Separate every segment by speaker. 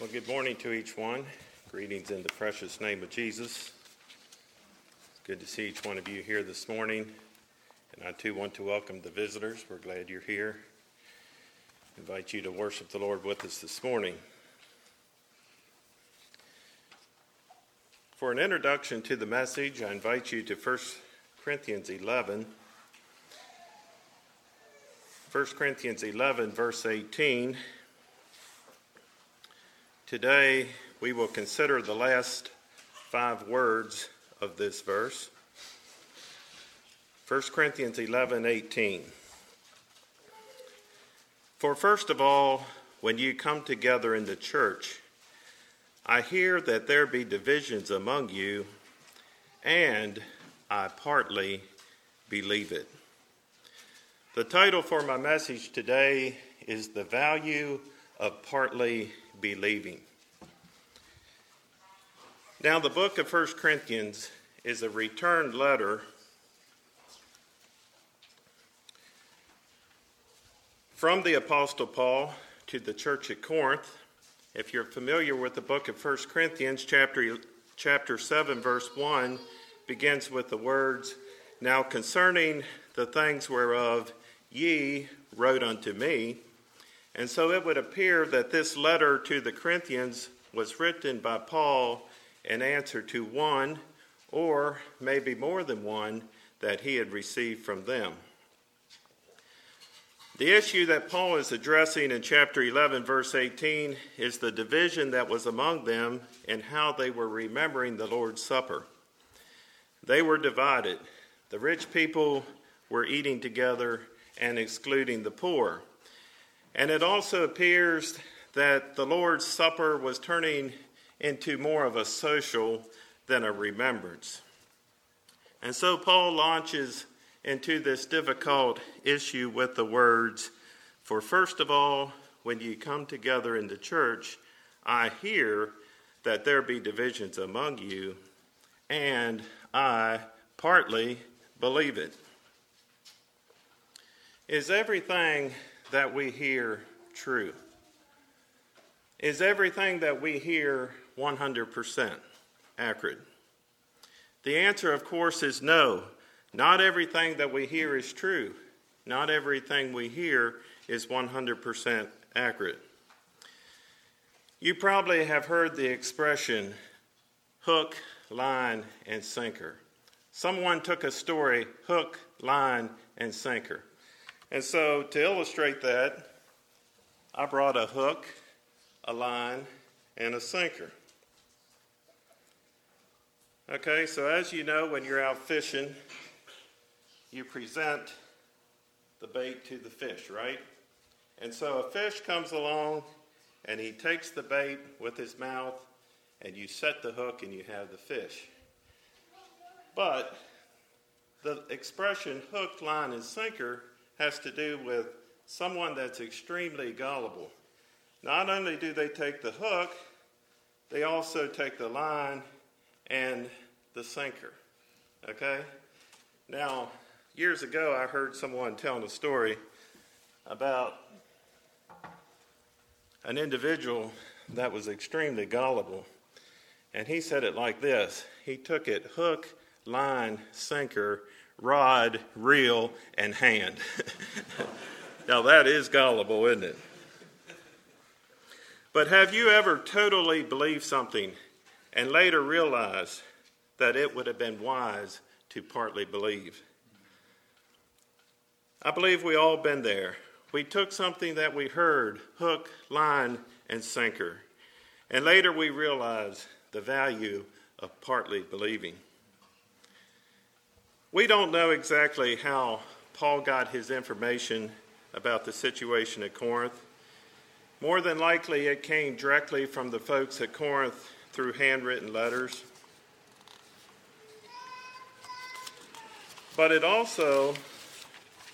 Speaker 1: Well, good morning to each one. Greetings in the precious name of Jesus. It's good to see each one of you here this morning. And I too want to welcome the visitors. We're glad you're here. Invite you to worship the Lord with us this morning. For an introduction to the message, I invite you to 1 Corinthians 11. 1 Corinthians 11, verse 18. Today, we will consider the last five words of this verse. 1 Corinthians 11 18. For first of all, when you come together in the church, I hear that there be divisions among you, and I partly believe it. The title for my message today is The Value of Partly Believing. Now, the book of 1 Corinthians is a returned letter from the Apostle Paul to the church at Corinth. If you're familiar with the book of 1 Corinthians, chapter, chapter 7, verse 1 begins with the words Now concerning the things whereof ye wrote unto me. And so it would appear that this letter to the Corinthians was written by Paul in answer to one, or maybe more than one, that he had received from them. The issue that Paul is addressing in chapter 11, verse 18, is the division that was among them and how they were remembering the Lord's Supper. They were divided. The rich people were eating together and excluding the poor. And it also appears that the Lord's Supper was turning into more of a social than a remembrance. And so Paul launches into this difficult issue with the words For first of all, when you come together in the church, I hear that there be divisions among you, and I partly believe it. Is everything that we hear true? Is everything that we hear 100% accurate? The answer, of course, is no. Not everything that we hear is true. Not everything we hear is 100% accurate. You probably have heard the expression hook, line, and sinker. Someone took a story, hook, line, and sinker. And so, to illustrate that, I brought a hook, a line, and a sinker. Okay, so as you know, when you're out fishing, you present the bait to the fish, right? And so a fish comes along and he takes the bait with his mouth, and you set the hook and you have the fish. But the expression hook, line, and sinker has to do with someone that's extremely gullible. Not only do they take the hook, they also take the line and the sinker. Okay? Now, years ago, I heard someone telling a story about an individual that was extremely gullible. And he said it like this He took it hook, line, sinker, rod, reel, and hand. now, that is gullible, isn't it? But have you ever totally believed something and later realized that it would have been wise to partly believe? I believe we all been there. We took something that we heard, hook, line, and sinker, and later we realized the value of partly believing. We don't know exactly how Paul got his information about the situation at Corinth. More than likely, it came directly from the folks at Corinth through handwritten letters. But it also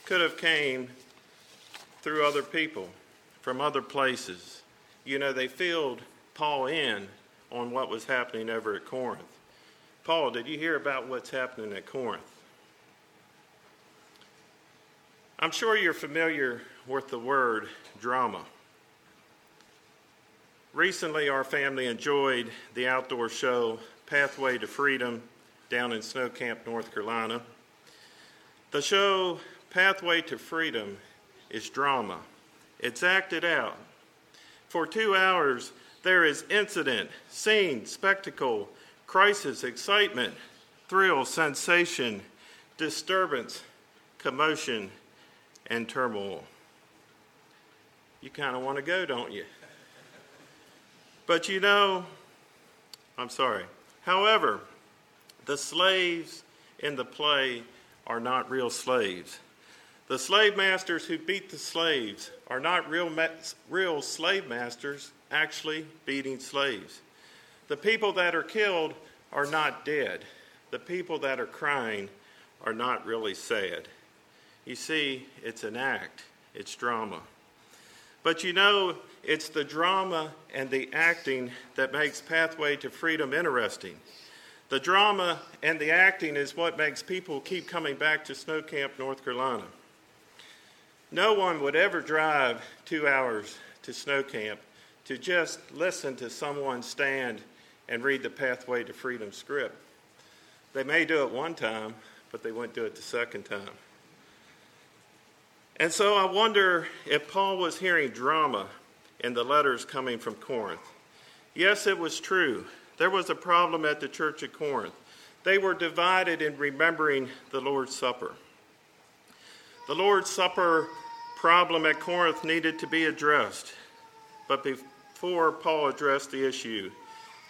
Speaker 1: could have came through other people from other places. You know, they filled Paul in on what was happening over at Corinth. Paul, did you hear about what's happening at Corinth? I'm sure you're familiar with the word drama. Recently, our family enjoyed the outdoor show Pathway to Freedom down in Snow Camp, North Carolina. The show Pathway to Freedom is drama, it's acted out. For two hours, there is incident, scene, spectacle, crisis, excitement, thrill, sensation, disturbance, commotion, and turmoil. You kind of want to go, don't you? But you know, I'm sorry. However, the slaves in the play are not real slaves. The slave masters who beat the slaves are not real, ma- real slave masters actually beating slaves. The people that are killed are not dead. The people that are crying are not really sad. You see, it's an act, it's drama. But you know, it's the drama and the acting that makes Pathway to Freedom interesting. The drama and the acting is what makes people keep coming back to Snow Camp, North Carolina. No one would ever drive two hours to Snow Camp to just listen to someone stand and read the Pathway to Freedom script. They may do it one time, but they wouldn't do it the second time. And so I wonder if Paul was hearing drama in the letters coming from Corinth. Yes, it was true. There was a problem at the church at Corinth. They were divided in remembering the Lord's Supper. The Lord's Supper problem at Corinth needed to be addressed. But before Paul addressed the issue,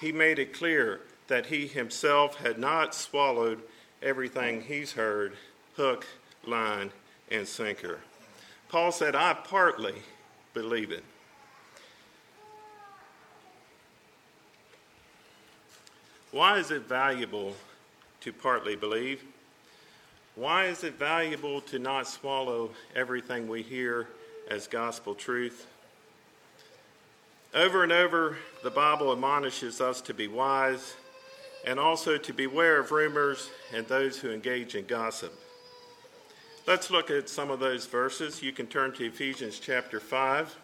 Speaker 1: he made it clear that he himself had not swallowed everything he's heard hook, line, and sinker. Paul said, I partly believe it. Why is it valuable to partly believe? Why is it valuable to not swallow everything we hear as gospel truth? Over and over, the Bible admonishes us to be wise and also to beware of rumors and those who engage in gossip. Let's look at some of those verses. You can turn to Ephesians chapter 5.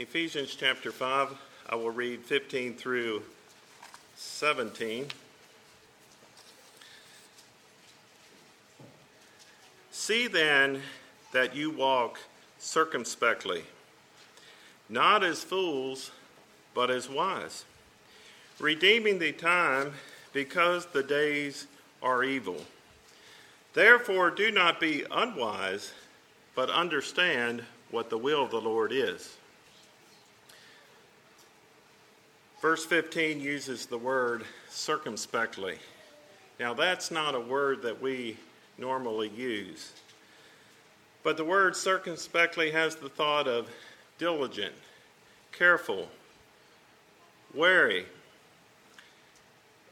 Speaker 1: Ephesians chapter 5, I will read 15 through 17. See then that you walk circumspectly, not as fools, but as wise, redeeming the time because the days are evil. Therefore, do not be unwise, but understand what the will of the Lord is. Verse 15 uses the word circumspectly. Now, that's not a word that we normally use. But the word circumspectly has the thought of diligent, careful, wary.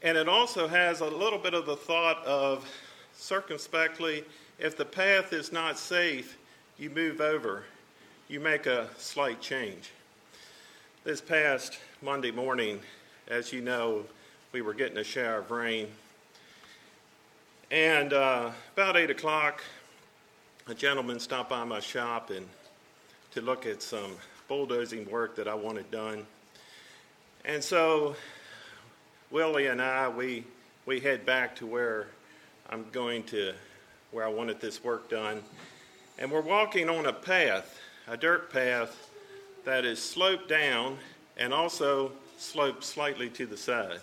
Speaker 1: And it also has a little bit of the thought of circumspectly, if the path is not safe, you move over, you make a slight change. This past Monday morning, as you know, we were getting a shower of rain. And uh, about 8 o'clock, a gentleman stopped by my shop and to look at some bulldozing work that I wanted done. And so Willie and I, we, we head back to where I'm going to, where I wanted this work done. And we're walking on a path, a dirt path that is sloped down and also sloped slightly to the side.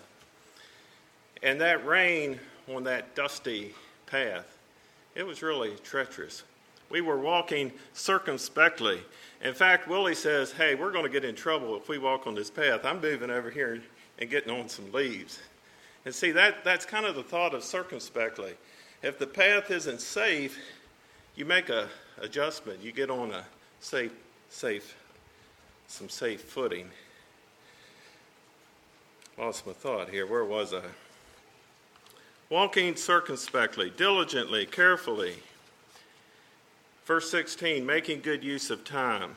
Speaker 1: And that rain on that dusty path, it was really treacherous. We were walking circumspectly. In fact, Willie says, Hey, we're going to get in trouble if we walk on this path. I'm moving over here and getting on some leaves. And see, that, that's kind of the thought of circumspectly. If the path isn't safe, you make a adjustment. You get on a safe, safe, some safe footing. Lost my thought here. Where was I? Walking circumspectly, diligently, carefully. Verse 16, making good use of time.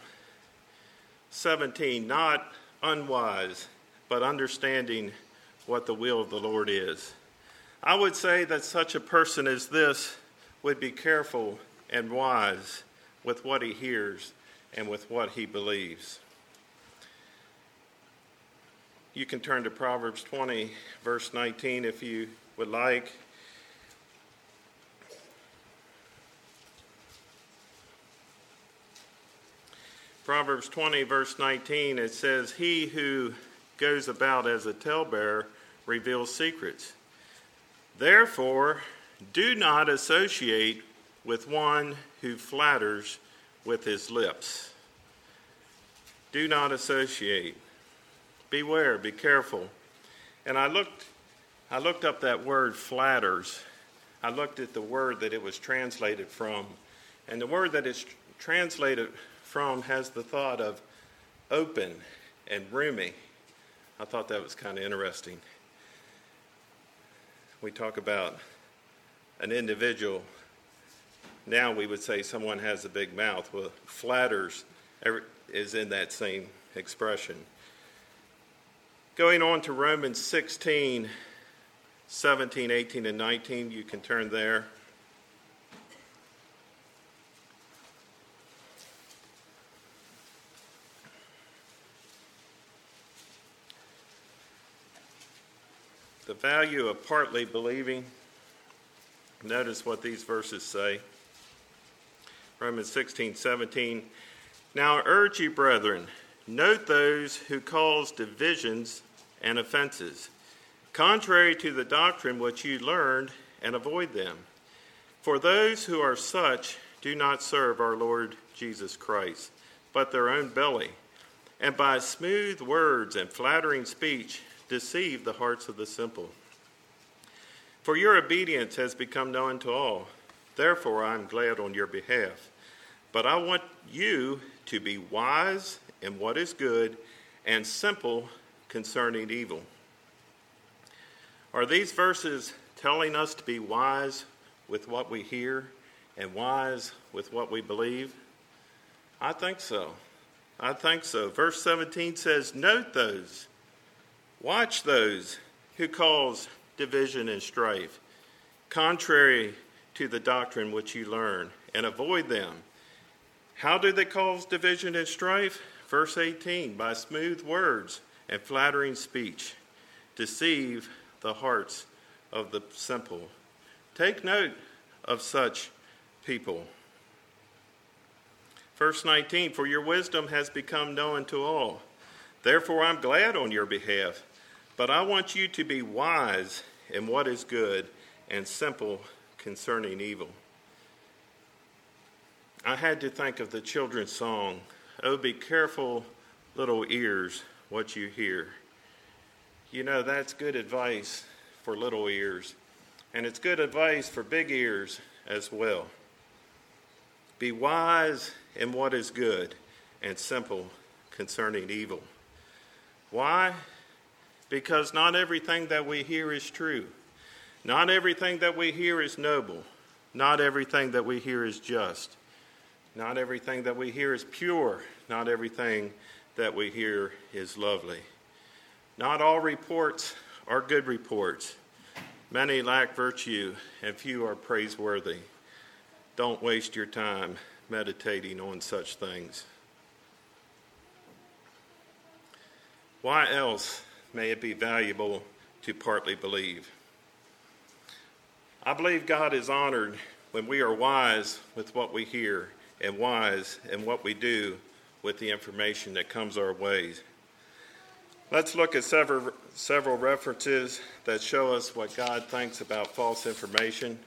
Speaker 1: 17, not unwise, but understanding what the will of the Lord is. I would say that such a person as this would be careful and wise with what he hears and with what he believes. You can turn to Proverbs 20, verse 19, if you would like. Proverbs 20, verse 19, it says, He who goes about as a talebearer reveals secrets. Therefore, do not associate with one who flatters with his lips. Do not associate. Beware, be careful. And I looked I looked up that word flatters. I looked at the word that it was translated from. And the word that it's translated has the thought of open and roomy. I thought that was kind of interesting. We talk about an individual. Now we would say someone has a big mouth. Well, flatters is in that same expression. Going on to Romans 16, 17, 18, and 19, you can turn there. Value of partly believing. Notice what these verses say. Romans 16, 17. Now I urge you, brethren, note those who cause divisions and offenses, contrary to the doctrine which you learned, and avoid them. For those who are such do not serve our Lord Jesus Christ, but their own belly, and by smooth words and flattering speech deceive the hearts of the simple. For your obedience has become known to all. Therefore, I am glad on your behalf. But I want you to be wise in what is good and simple concerning evil. Are these verses telling us to be wise with what we hear and wise with what we believe? I think so. I think so. Verse 17 says, Note those Watch those who cause division and strife, contrary to the doctrine which you learn, and avoid them. How do they cause division and strife? Verse 18 by smooth words and flattering speech, deceive the hearts of the simple. Take note of such people. Verse 19 For your wisdom has become known to all. Therefore, I'm glad on your behalf. But I want you to be wise in what is good and simple concerning evil. I had to think of the children's song, Oh, be careful, little ears, what you hear. You know, that's good advice for little ears, and it's good advice for big ears as well. Be wise in what is good and simple concerning evil. Why? Because not everything that we hear is true. Not everything that we hear is noble. Not everything that we hear is just. Not everything that we hear is pure. Not everything that we hear is lovely. Not all reports are good reports. Many lack virtue, and few are praiseworthy. Don't waste your time meditating on such things. Why else may it be valuable to partly believe? I believe God is honored when we are wise with what we hear and wise in what we do with the information that comes our way. Let's look at several, several references that show us what God thinks about false information.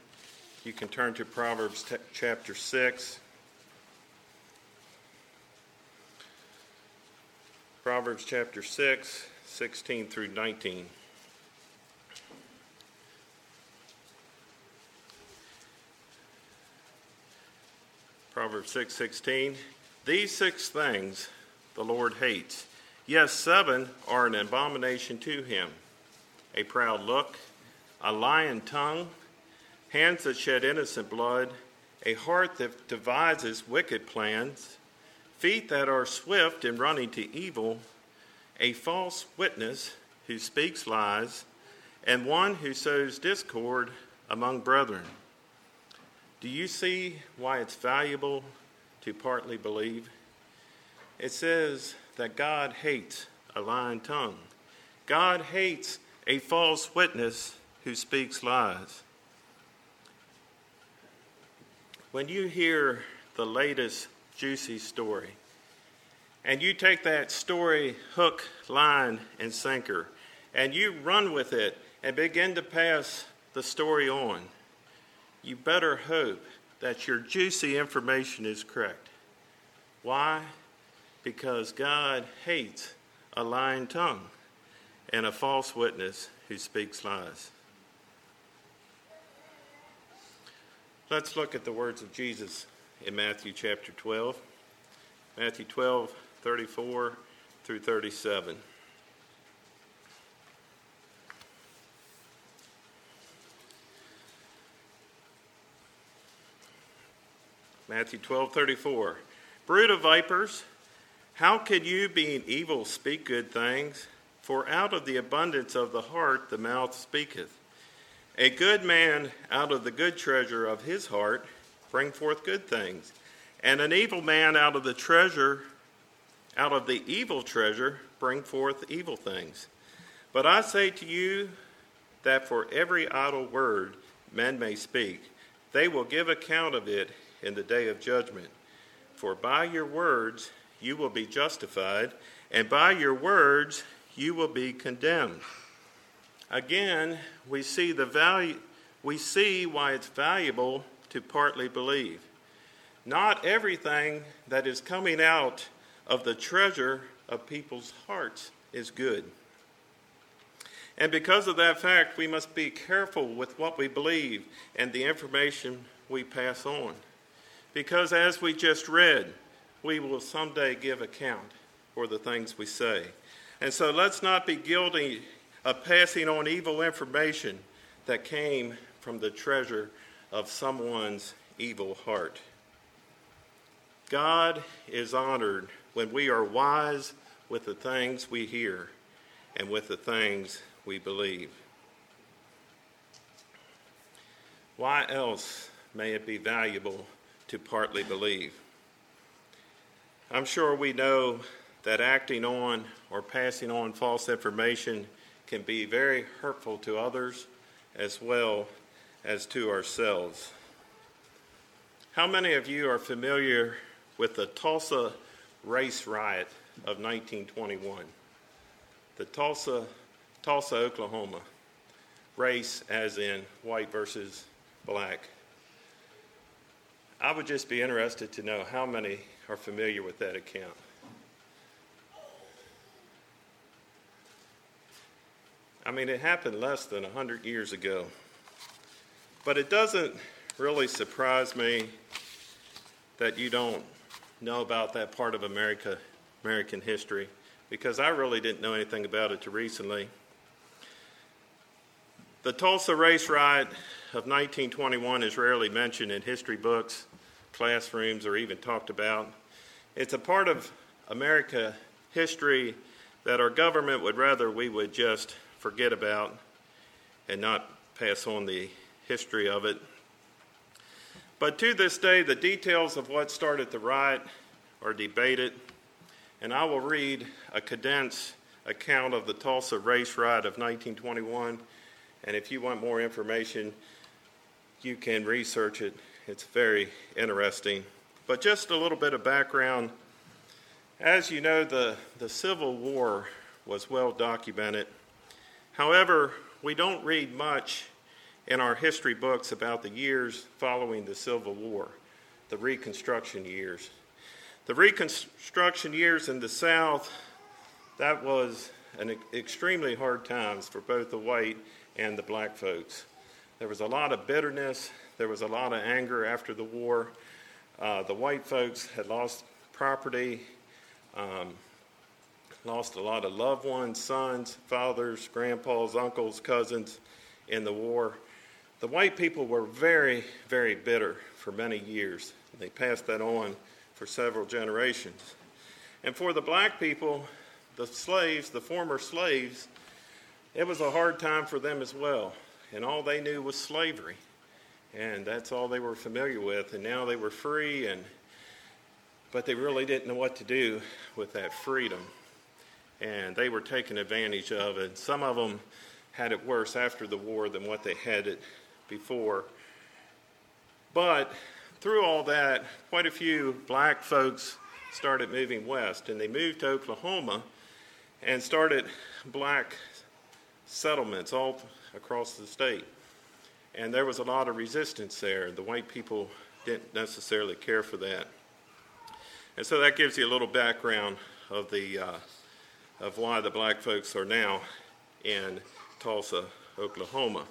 Speaker 1: You can turn to Proverbs t- chapter 6. Proverbs chapter 6, 16 through 19. Proverbs 6, 16. These six things the Lord hates. Yes, seven are an abomination to him a proud look, a lying tongue, hands that shed innocent blood, a heart that devises wicked plans feet that are swift in running to evil, a false witness who speaks lies, and one who sows discord among brethren. Do you see why it's valuable to partly believe? It says that God hates a lying tongue. God hates a false witness who speaks lies. When you hear the latest juicy story, and you take that story hook, line, and sinker, and you run with it and begin to pass the story on, you better hope that your juicy information is correct. Why? Because God hates a lying tongue and a false witness who speaks lies. Let's look at the words of Jesus in Matthew chapter 12. Matthew 12, 34 through 37. Matthew 12, 34. Brood of vipers, how could you, being evil, speak good things? For out of the abundance of the heart the mouth speaketh. A good man out of the good treasure of his heart bring forth good things, and an evil man out of the treasure, out of the evil treasure, bring forth evil things. But I say to you that for every idle word men may speak, they will give account of it in the day of judgment. For by your words you will be justified, and by your words you will be condemned. Again, we see the value we see why it's valuable to partly believe. Not everything that is coming out of the treasure of people's hearts is good. And because of that fact, we must be careful with what we believe and the information we pass on. Because as we just read, we will someday give account for the things we say. And so let's not be guilty of passing on evil information that came from the treasure of someone's evil heart. God is honored when we are wise with the things we hear and with the things we believe. Why else may it be valuable to partly believe. I'm sure we know that acting on or passing on false information can be very hurtful to others as well as to ourselves. How many of you are familiar with the Tulsa race riot of 1921? The Tulsa, Tulsa, Oklahoma race, as in white versus black. I would just be interested to know how many are familiar with that account. I mean, it happened less than 100 years ago. But it doesn't really surprise me that you don't know about that part of America, American history, because I really didn't know anything about it till recently. The Tulsa race riot of 1921 is rarely mentioned in history books classrooms or even talked about. It's a part of America history that our government would rather we would just forget about and not pass on the history of it. But to this day, the details of what started the riot are debated, and I will read a condensed account of the Tulsa race riot of 1921. And if you want more information, you can research it it's very interesting. But just a little bit of background. As you know, the, the Civil War was well documented. However, we don't read much in our history books about the years following the Civil War, the Reconstruction years. The Reconstruction years in the South, that was an extremely hard times for both the white and the black folks. There was a lot of bitterness, there was a lot of anger after the war. Uh, the white folks had lost property, um, lost a lot of loved ones, sons, fathers, grandpas, uncles, cousins in the war. The white people were very, very bitter for many years. They passed that on for several generations. And for the black people, the slaves, the former slaves, it was a hard time for them as well. And all they knew was slavery. and that's all they were familiar with. And now they were free, and but they really didn't know what to do with that freedom, and they were taken advantage of. And some of them had it worse after the war than what they had it before. But through all that, quite a few black folks started moving west, and they moved to Oklahoma and started black settlements all across the state. And there was a lot of resistance there. The white people didn't necessarily care for that. And so that gives you a little background of the uh, of why the black folks are now in Tulsa, Oklahoma.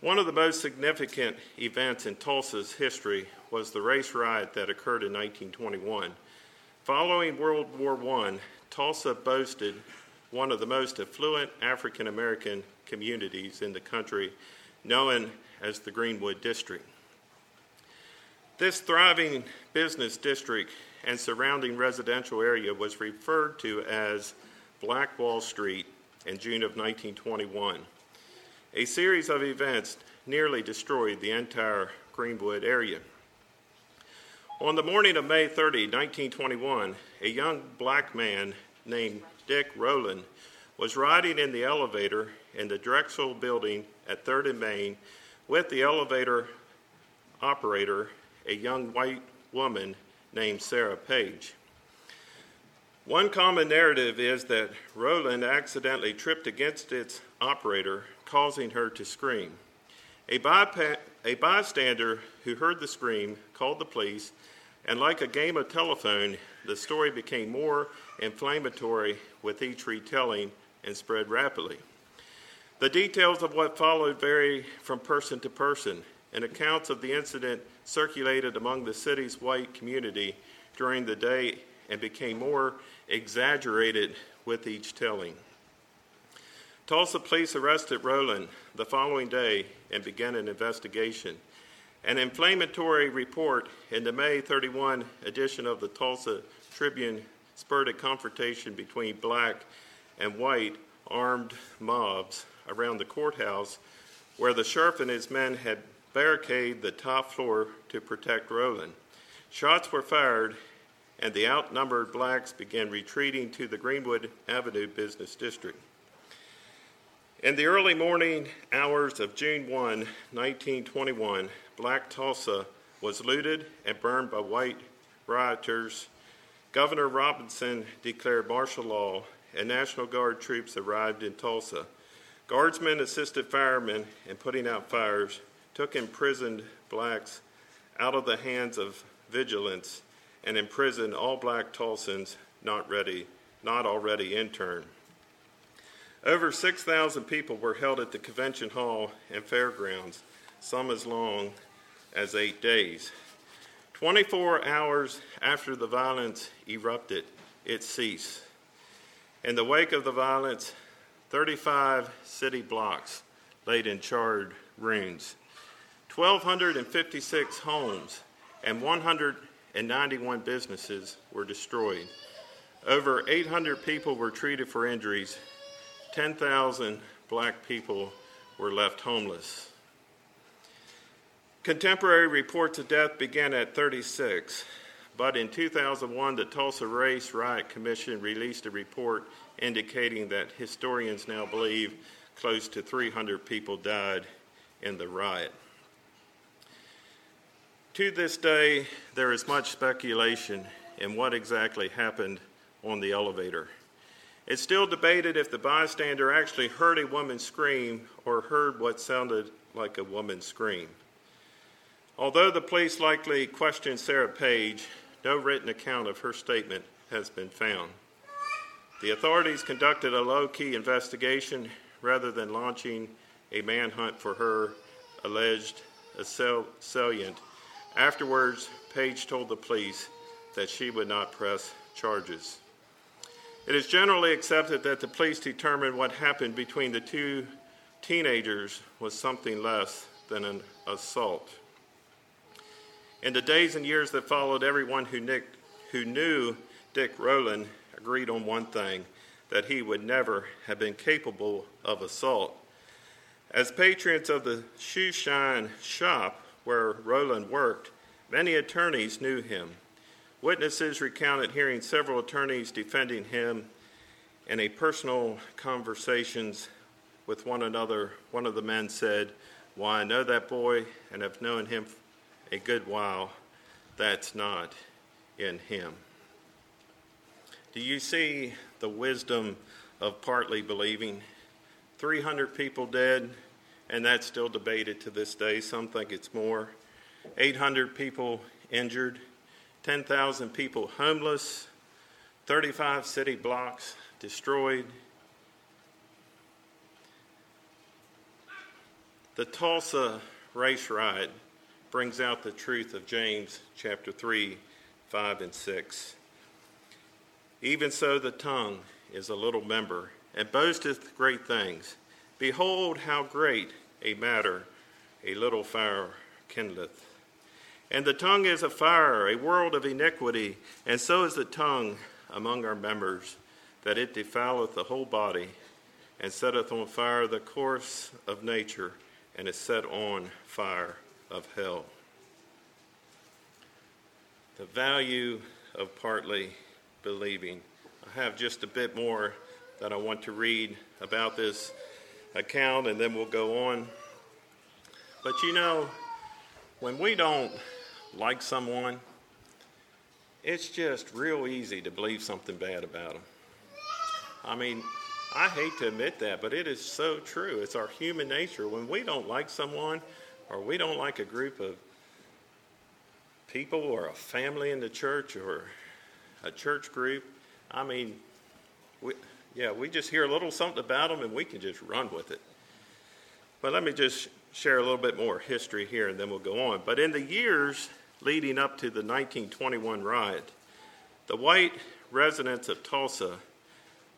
Speaker 1: One of the most significant events in Tulsa's history was the race riot that occurred in 1921. Following World War I, Tulsa boasted one of the most affluent African American communities in the country, known as the Greenwood District. This thriving business district and surrounding residential area was referred to as Black Wall Street in June of 1921. A series of events nearly destroyed the entire Greenwood area. On the morning of May 30, 1921, a young black man named Dick Rowland was riding in the elevator in the Drexel building at 3rd and Main with the elevator operator, a young white woman named Sarah Page. One common narrative is that Rowland accidentally tripped against its operator, causing her to scream. A, bypa- a, bystander who heard the scream called the police, and like a game of telephone, the story became more inflammatory with each retelling and spread rapidly. The details of what followed vary from person to person, and accounts of the incident circulated among the city's white community during the day and became more exaggerated with each telling. Tulsa police arrested Rowland the following day and began an investigation. An inflammatory report in the May 31 edition of the Tulsa Tribune spurred a confrontation between black and white armed mobs around the courthouse where the sheriff and his men had barricaded the top floor to protect Rowland. Shots were fired and the outnumbered blacks began retreating to the Greenwood Avenue business district. In the early morning hours of June 1, 1921, Black Tulsa was looted and burned by white rioters. Governor Robinson declared martial law, and National Guard troops arrived in Tulsa. Guardsmen assisted firemen in putting out fires, took imprisoned blacks out of the hands of vigilance and imprisoned all black Tulsans not ready, not already interned. Over 6,000 people were held at the convention hall and fairgrounds, some as long as eight days. 24 hours after the violence erupted, it ceased. In the wake of the violence, 35 city blocks laid in charred ruins, 1,256 homes, and 191 businesses were destroyed. Over 800 people were treated for injuries. 10,000 black people were left homeless. Contemporary reports of death began at 36, but in 2001, the Tulsa Race Riot Commission released a report indicating that historians now believe close to 300 people died in the riot. To this day, there is much speculation in what exactly happened on the elevator. It's still debated if the bystander actually heard a woman scream or heard what sounded like a woman scream. Although the police likely questioned Sarah Page, no written account of her statement has been found. The authorities conducted a low key investigation rather than launching a manhunt for her alleged assailant Afterwards, Page told the police that she would not press charges. It is generally accepted that the police determined what happened between the two teenagers was something less than an assault. In the days and years that followed, everyone who, Nick, who knew Dick Rowland agreed on one thing that he would never have been capable of assault. As patrons of the shoeshine shop where Rowland worked, many attorneys knew him. Witnesses recounted hearing several attorneys defending him in a personal conversations with one another. One of the men said, Why, I know that boy and have known him a good while. That's not in him. Do you see the wisdom of partly believing? 300 people dead, and that's still debated to this day. Some think it's more. 800 people injured, 10,000 people homeless, 35 city blocks destroyed. The Tulsa race riot brings out the truth of James chapter 3, 5, and 6. Even so, the tongue is a little member and boasteth great things. Behold, how great a matter a little fire kindleth. And the tongue is a fire, a world of iniquity, and so is the tongue among our members, that it defileth the whole body, and setteth on fire the course of nature, and is set on fire of hell. The value of partly believing. I have just a bit more that I want to read about this account, and then we'll go on. But you know, when we don't like someone, it's just real easy to believe something bad about them. I mean, I hate to admit that, but it is so true. It's our human nature. When we don't like someone or we don't like a group of people or a family in the church or a church group, I mean, we, yeah, we just hear a little something about them and we can just run with it. But let me just share a little bit more history here and then we'll go on. But in the years leading up to the 1921 riot, the white residents of Tulsa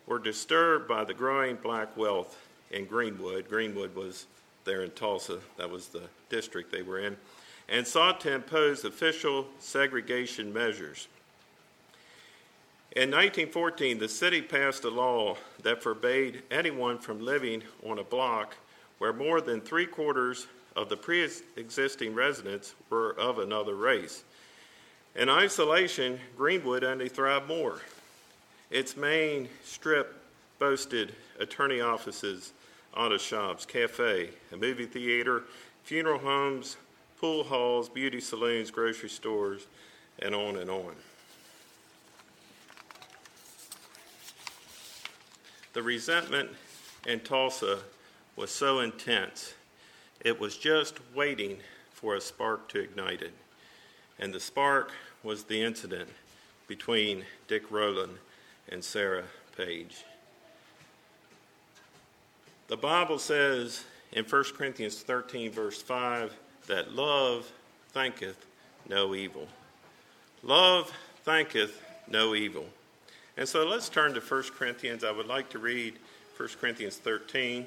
Speaker 1: were disturbed by the growing black wealth in Greenwood. Greenwood was there in Tulsa, that was the district they were in, and sought to impose official segregation measures. In 1914, the city passed a law that forbade anyone from living on a block where more than three quarters of the pre existing residents were of another race. In isolation, Greenwood only thrived more. Its main strip boasted attorney offices, auto shops, cafe, a movie theater, funeral homes, pool halls, beauty saloons, grocery stores, and on and on. The resentment in Tulsa was so intense, it was just waiting for a spark to ignite it. And the spark was the incident between Dick Rowland and Sarah Page. The Bible says in 1 Corinthians 13, verse 5, that love thinketh no evil. Love thinketh no evil. And so let's turn to 1 Corinthians. I would like to read 1 Corinthians 13.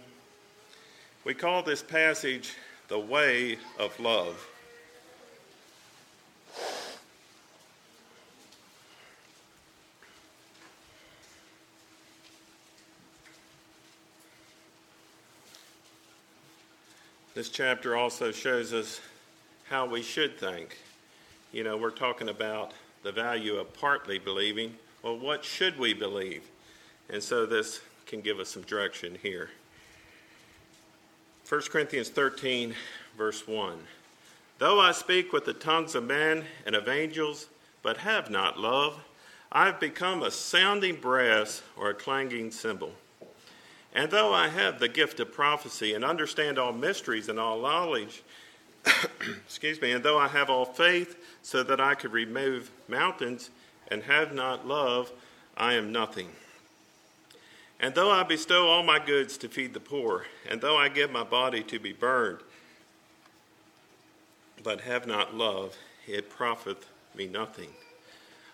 Speaker 1: We call this passage the way of love. This chapter also shows us how we should think. You know, we're talking about the value of partly believing well, what should we believe? And so this can give us some direction here. 1 Corinthians 13, verse 1. Though I speak with the tongues of men and of angels, but have not love, I have become a sounding brass or a clanging cymbal. And though I have the gift of prophecy and understand all mysteries and all knowledge, excuse me, and though I have all faith so that I could remove mountains, and have not love, I am nothing. And though I bestow all my goods to feed the poor, and though I give my body to be burned, but have not love, it profiteth me nothing.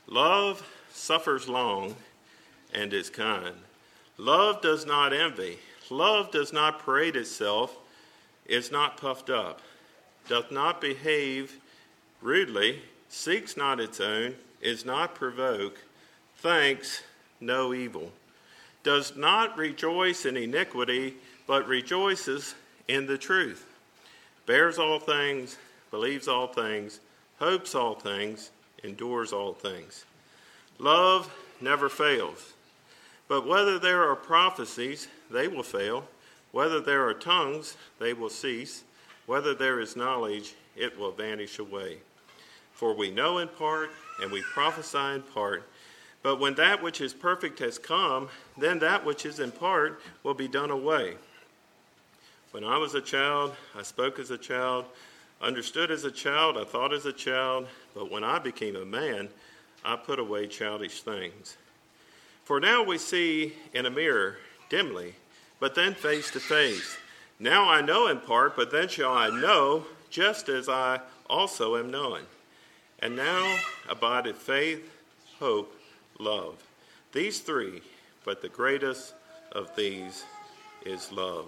Speaker 1: Love suffers long and is kind. Love does not envy. Love does not parade itself, is not puffed up, doth not behave rudely, seeks not its own is not provoked, thinks no evil, does not rejoice in iniquity, but rejoices in the truth, bears all things, believes all things, hopes all things, endures all things. Love never fails. But whether there are prophecies, they will fail. Whether there are tongues, they will cease. Whether there is knowledge, it will vanish away. For we know in part, and we prophesy in part. But when that which is perfect has come, then that which is in part will be done away. When I was a child, I spoke as a child, understood as a child, I thought as a child, but when I became a man, I put away childish things. For now we see in a mirror dimly, but then face to face. Now I know in part, but then shall I know, just as I also am known. And now abideth faith, hope, love. These three, but the greatest of these is love.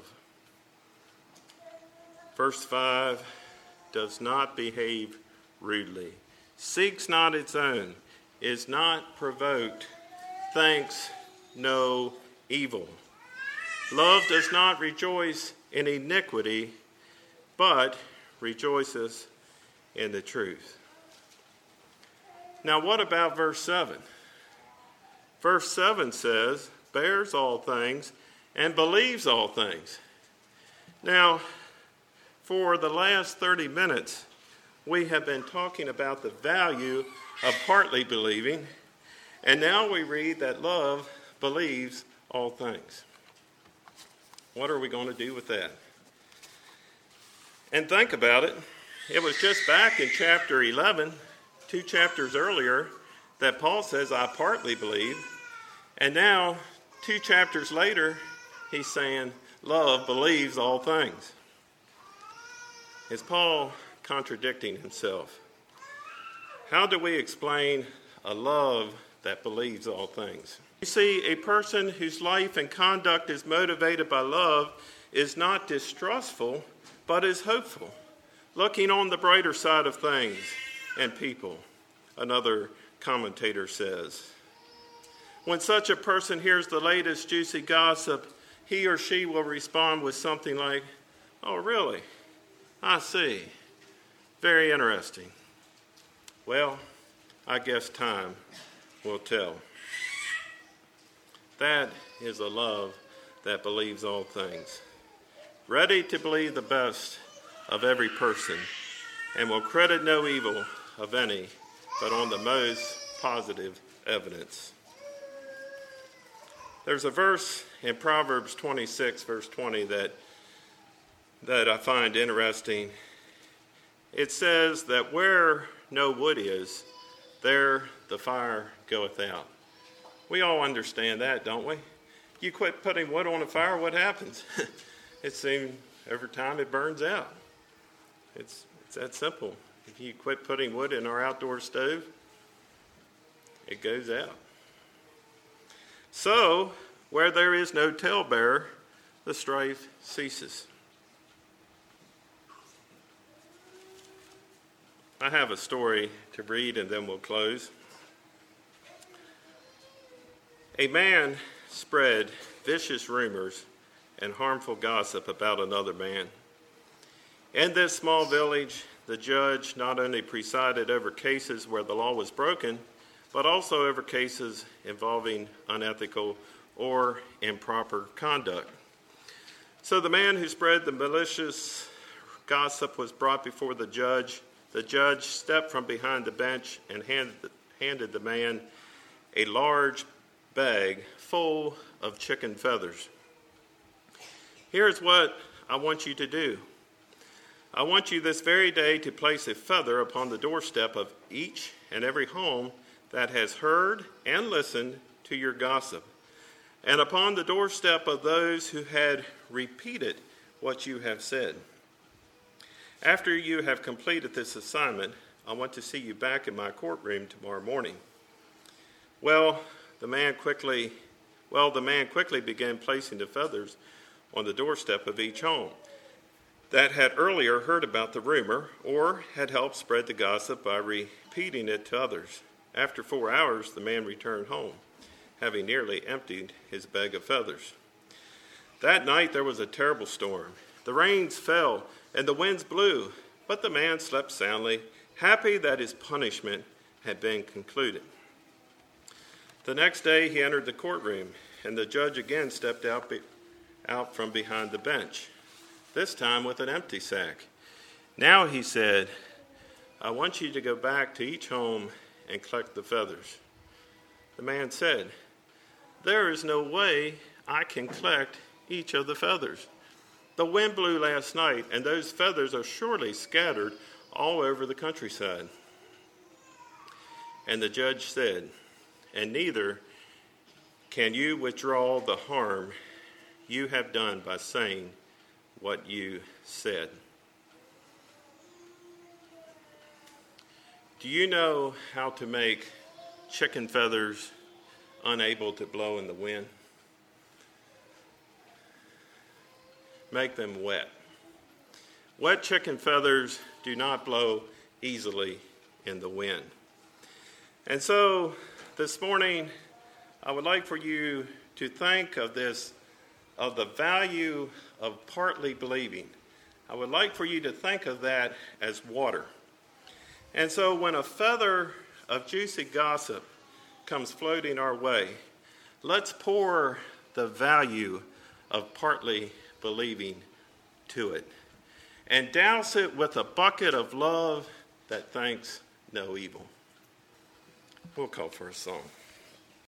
Speaker 1: Verse 5 does not behave rudely, seeks not its own, is not provoked, thinks no evil. Love does not rejoice in iniquity, but rejoices in the truth. Now, what about verse 7? Verse 7 says, bears all things and believes all things. Now, for the last 30 minutes, we have been talking about the value of partly believing, and now we read that love believes all things. What are we going to do with that? And think about it. It was just back in chapter 11, two chapters earlier, that Paul says, I partly believe. And now, two chapters later, he's saying, Love believes all things. Is Paul contradicting himself? How do we explain a love that believes all things? You see, a person whose life and conduct is motivated by love is not distrustful, but is hopeful, looking on the brighter side of things and people, another commentator says. When such a person hears the latest juicy gossip, he or she will respond with something like, Oh, really? I see. Very interesting. Well, I guess time will tell. That is a love that believes all things, ready to believe the best of every person, and will credit no evil of any, but on the most positive evidence. There's a verse in Proverbs 26, verse 20, that, that I find interesting. It says that where no wood is, there the fire goeth out. We all understand that, don't we? You quit putting wood on a fire, what happens? it seems every time it burns out. It's, it's that simple. If you quit putting wood in our outdoor stove, it goes out. So, where there is no talebearer, the strife ceases. I have a story to read and then we'll close. A man spread vicious rumors and harmful gossip about another man. In this small village, the judge not only presided over cases where the law was broken, but also over cases involving unethical or improper conduct. So the man who spread the malicious gossip was brought before the judge. The judge stepped from behind the bench and handed the, handed the man a large bag full of chicken feathers. Here's what I want you to do I want you this very day to place a feather upon the doorstep of each and every home that has heard and listened to your gossip, and upon the doorstep of those who had repeated what you have said. After you have completed this assignment, I want to see you back in my courtroom tomorrow morning. Well, the man quickly, well, the man quickly began placing the feathers on the doorstep of each home that had earlier heard about the rumor or had helped spread the gossip by repeating it to others. After four hours, the man returned home, having nearly emptied his bag of feathers. That night there was a terrible storm. The rains fell, and the winds blew, but the man slept soundly, happy that his punishment had been concluded. The next day he entered the courtroom, and the judge again stepped out, be- out from behind the bench, this time with an empty sack. Now he said, I want you to go back to each home and collect the feathers. The man said, There is no way I can collect each of the feathers. The wind blew last night, and those feathers are surely scattered all over the countryside. And the judge said, And neither can you withdraw the harm you have done by saying what you said. Do you know how to make chicken feathers unable to blow in the wind? Make them wet. Wet chicken feathers do not blow easily in the wind. And so this morning, I would like for you to think of this, of the value of partly believing. I would like for you to think of that as water. And so when a feather of juicy gossip comes floating our way, let's pour the value of partly believing to it and douse it with a bucket of love that thinks no evil. We'll call for a song.